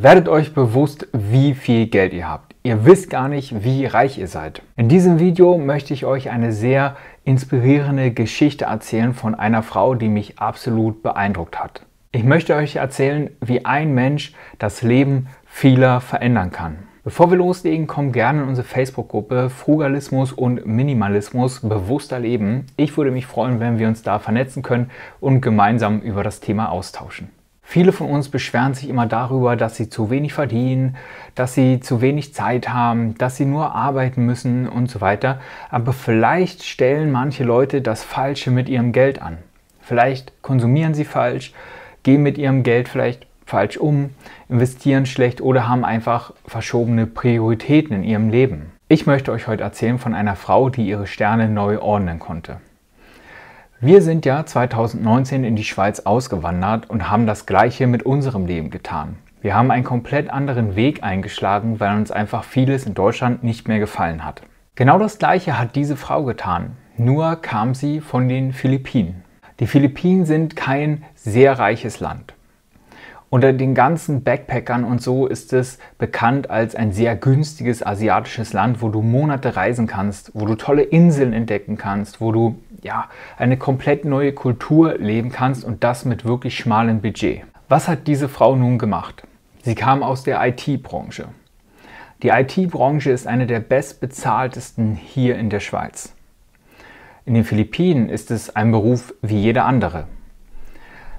Werdet euch bewusst, wie viel Geld ihr habt. Ihr wisst gar nicht, wie reich ihr seid. In diesem Video möchte ich euch eine sehr inspirierende Geschichte erzählen von einer Frau, die mich absolut beeindruckt hat. Ich möchte euch erzählen, wie ein Mensch das Leben vieler verändern kann. Bevor wir loslegen, kommt gerne in unsere Facebook-Gruppe Frugalismus und Minimalismus bewusster Leben. Ich würde mich freuen, wenn wir uns da vernetzen können und gemeinsam über das Thema austauschen. Viele von uns beschweren sich immer darüber, dass sie zu wenig verdienen, dass sie zu wenig Zeit haben, dass sie nur arbeiten müssen und so weiter. Aber vielleicht stellen manche Leute das Falsche mit ihrem Geld an. Vielleicht konsumieren sie falsch, gehen mit ihrem Geld vielleicht falsch um, investieren schlecht oder haben einfach verschobene Prioritäten in ihrem Leben. Ich möchte euch heute erzählen von einer Frau, die ihre Sterne neu ordnen konnte. Wir sind ja 2019 in die Schweiz ausgewandert und haben das gleiche mit unserem Leben getan. Wir haben einen komplett anderen Weg eingeschlagen, weil uns einfach vieles in Deutschland nicht mehr gefallen hat. Genau das gleiche hat diese Frau getan, nur kam sie von den Philippinen. Die Philippinen sind kein sehr reiches Land. Unter den ganzen Backpackern und so ist es bekannt als ein sehr günstiges asiatisches Land, wo du Monate reisen kannst, wo du tolle Inseln entdecken kannst, wo du ja, eine komplett neue Kultur leben kannst und das mit wirklich schmalem Budget. Was hat diese Frau nun gemacht? Sie kam aus der IT-Branche. Die IT-Branche ist eine der bestbezahltesten hier in der Schweiz. In den Philippinen ist es ein Beruf wie jeder andere.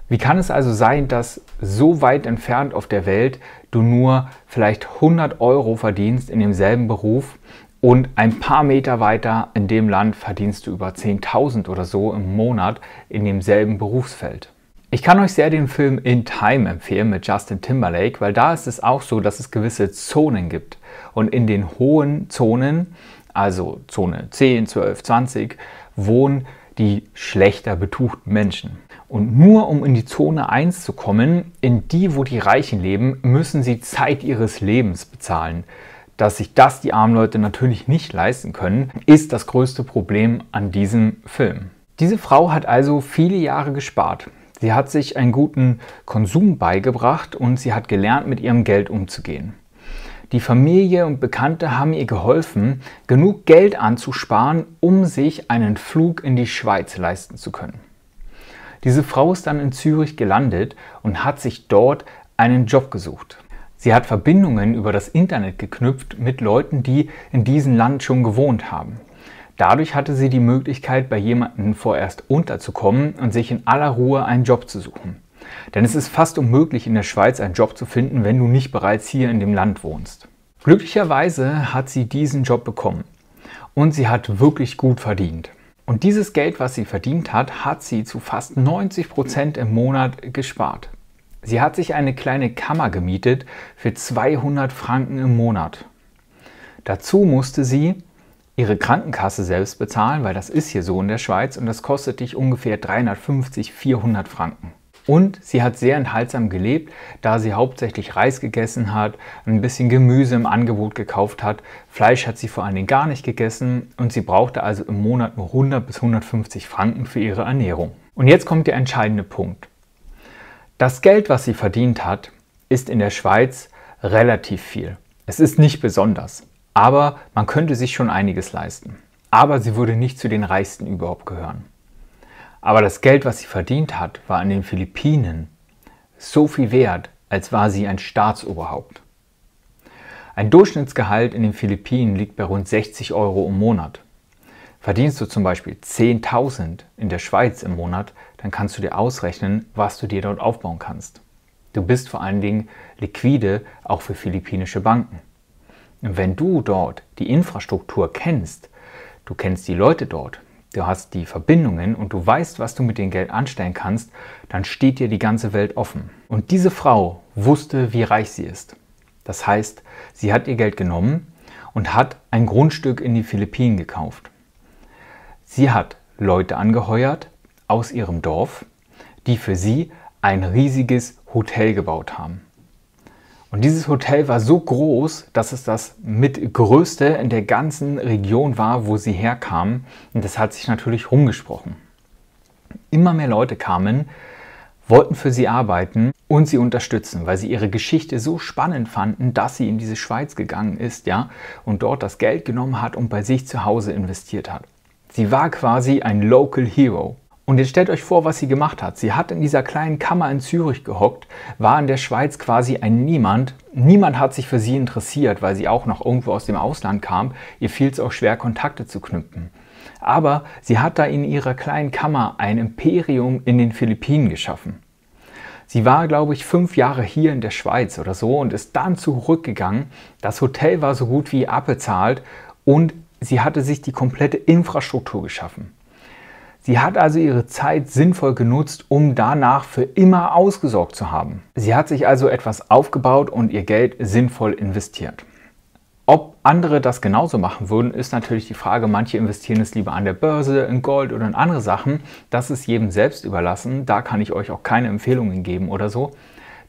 Wie kann es also sein, dass so weit entfernt auf der Welt du nur vielleicht 100 Euro verdienst in demselben Beruf und ein paar Meter weiter in dem Land verdienst du über 10.000 oder so im Monat in demselben Berufsfeld? Ich kann euch sehr den Film In Time empfehlen mit Justin Timberlake, weil da ist es auch so, dass es gewisse Zonen gibt. Und in den hohen Zonen, also Zone 10, 12, 20, wohnen die schlechter betuchten Menschen. Und nur um in die Zone 1 zu kommen, in die, wo die Reichen leben, müssen sie Zeit ihres Lebens bezahlen. Dass sich das die armen Leute natürlich nicht leisten können, ist das größte Problem an diesem Film. Diese Frau hat also viele Jahre gespart. Sie hat sich einen guten Konsum beigebracht und sie hat gelernt, mit ihrem Geld umzugehen. Die Familie und Bekannte haben ihr geholfen, genug Geld anzusparen, um sich einen Flug in die Schweiz leisten zu können. Diese Frau ist dann in Zürich gelandet und hat sich dort einen Job gesucht. Sie hat Verbindungen über das Internet geknüpft mit Leuten, die in diesem Land schon gewohnt haben. Dadurch hatte sie die Möglichkeit, bei jemandem vorerst unterzukommen und sich in aller Ruhe einen Job zu suchen. Denn es ist fast unmöglich, in der Schweiz einen Job zu finden, wenn du nicht bereits hier in dem Land wohnst. Glücklicherweise hat sie diesen Job bekommen und sie hat wirklich gut verdient. Und dieses Geld, was sie verdient hat, hat sie zu fast 90 Prozent im Monat gespart. Sie hat sich eine kleine Kammer gemietet für 200 Franken im Monat. Dazu musste sie ihre Krankenkasse selbst bezahlen, weil das ist hier so in der Schweiz und das kostet dich ungefähr 350, 400 Franken. Und sie hat sehr enthaltsam gelebt, da sie hauptsächlich Reis gegessen hat, ein bisschen Gemüse im Angebot gekauft hat. Fleisch hat sie vor allen Dingen gar nicht gegessen und sie brauchte also im Monat nur 100 bis 150 Franken für ihre Ernährung. Und jetzt kommt der entscheidende Punkt. Das Geld, was sie verdient hat, ist in der Schweiz relativ viel. Es ist nicht besonders, aber man könnte sich schon einiges leisten. Aber sie würde nicht zu den Reichsten überhaupt gehören. Aber das Geld, was sie verdient hat, war in den Philippinen so viel wert, als war sie ein Staatsoberhaupt. Ein Durchschnittsgehalt in den Philippinen liegt bei rund 60 Euro im Monat. Verdienst du zum Beispiel 10.000 in der Schweiz im Monat, dann kannst du dir ausrechnen, was du dir dort aufbauen kannst. Du bist vor allen Dingen liquide auch für philippinische Banken. Und wenn du dort die Infrastruktur kennst, du kennst die Leute dort, du hast die Verbindungen und du weißt, was du mit dem Geld anstellen kannst, dann steht dir die ganze Welt offen. Und diese Frau wusste, wie reich sie ist. Das heißt, sie hat ihr Geld genommen und hat ein Grundstück in die Philippinen gekauft. Sie hat Leute angeheuert aus ihrem Dorf, die für sie ein riesiges Hotel gebaut haben. Und dieses Hotel war so groß, dass es das mit größte in der ganzen Region war, wo sie herkamen. Und das hat sich natürlich rumgesprochen. Immer mehr Leute kamen, wollten für sie arbeiten und sie unterstützen, weil sie ihre Geschichte so spannend fanden, dass sie in diese Schweiz gegangen ist, ja, und dort das Geld genommen hat und bei sich zu Hause investiert hat. Sie war quasi ein Local Hero. Und jetzt stellt euch vor, was sie gemacht hat. Sie hat in dieser kleinen Kammer in Zürich gehockt, war in der Schweiz quasi ein Niemand. Niemand hat sich für sie interessiert, weil sie auch noch irgendwo aus dem Ausland kam. Ihr fiel es auch schwer, Kontakte zu knüpfen. Aber sie hat da in ihrer kleinen Kammer ein Imperium in den Philippinen geschaffen. Sie war, glaube ich, fünf Jahre hier in der Schweiz oder so und ist dann zurückgegangen. Das Hotel war so gut wie abbezahlt und sie hatte sich die komplette Infrastruktur geschaffen. Sie hat also ihre Zeit sinnvoll genutzt, um danach für immer ausgesorgt zu haben. Sie hat sich also etwas aufgebaut und ihr Geld sinnvoll investiert. Ob andere das genauso machen würden, ist natürlich die Frage. Manche investieren es lieber an der Börse, in Gold oder in andere Sachen. Das ist jedem selbst überlassen. Da kann ich euch auch keine Empfehlungen geben oder so.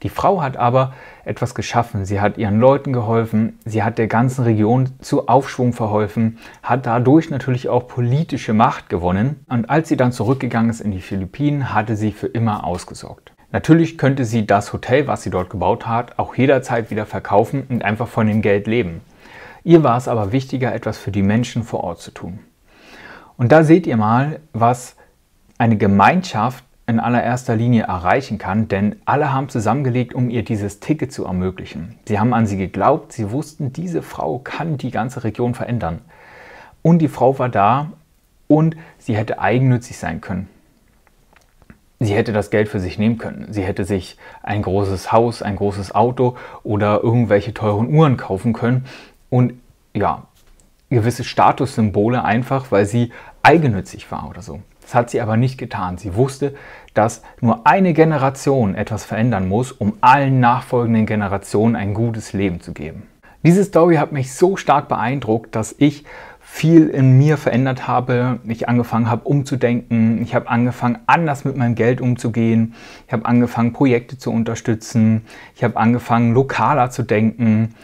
Die Frau hat aber etwas geschaffen. Sie hat ihren Leuten geholfen, sie hat der ganzen Region zu Aufschwung verholfen, hat dadurch natürlich auch politische Macht gewonnen. Und als sie dann zurückgegangen ist in die Philippinen, hatte sie für immer ausgesorgt. Natürlich könnte sie das Hotel, was sie dort gebaut hat, auch jederzeit wieder verkaufen und einfach von dem Geld leben. Ihr war es aber wichtiger, etwas für die Menschen vor Ort zu tun. Und da seht ihr mal, was eine Gemeinschaft in allererster Linie erreichen kann, denn alle haben zusammengelegt, um ihr dieses Ticket zu ermöglichen. Sie haben an sie geglaubt, sie wussten, diese Frau kann die ganze Region verändern. Und die Frau war da und sie hätte eigennützig sein können. Sie hätte das Geld für sich nehmen können. Sie hätte sich ein großes Haus, ein großes Auto oder irgendwelche teuren Uhren kaufen können und ja, gewisse Statussymbole einfach, weil sie eigennützig war oder so. Das hat sie aber nicht getan. Sie wusste, dass nur eine Generation etwas verändern muss, um allen nachfolgenden Generationen ein gutes Leben zu geben. Diese Story hat mich so stark beeindruckt, dass ich viel in mir verändert habe. Ich angefangen habe umzudenken. Ich habe angefangen, anders mit meinem Geld umzugehen. Ich habe angefangen, Projekte zu unterstützen. Ich habe angefangen, lokaler zu denken.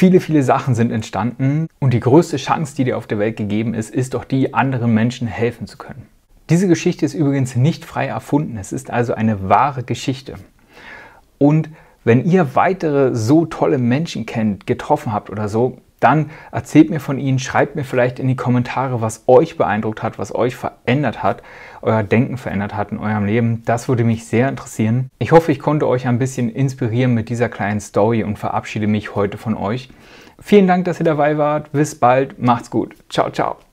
Viele, viele Sachen sind entstanden und die größte Chance, die dir auf der Welt gegeben ist, ist doch die, anderen Menschen helfen zu können. Diese Geschichte ist übrigens nicht frei erfunden, es ist also eine wahre Geschichte. Und wenn ihr weitere so tolle Menschen kennt, getroffen habt oder so, dann erzählt mir von ihnen, schreibt mir vielleicht in die Kommentare, was euch beeindruckt hat, was euch verändert hat, euer Denken verändert hat in eurem Leben. Das würde mich sehr interessieren. Ich hoffe, ich konnte euch ein bisschen inspirieren mit dieser kleinen Story und verabschiede mich heute von euch. Vielen Dank, dass ihr dabei wart. Bis bald. Macht's gut. Ciao, ciao.